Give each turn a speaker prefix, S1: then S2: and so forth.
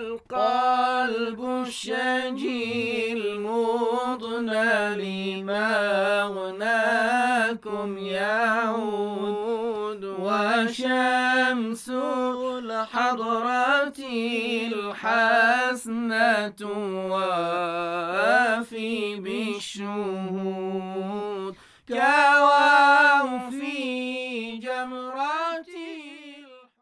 S1: القلب الشجي المضنى لمغناكم يعود وشمس الحضرة الحسنة وافي بالشهود. كان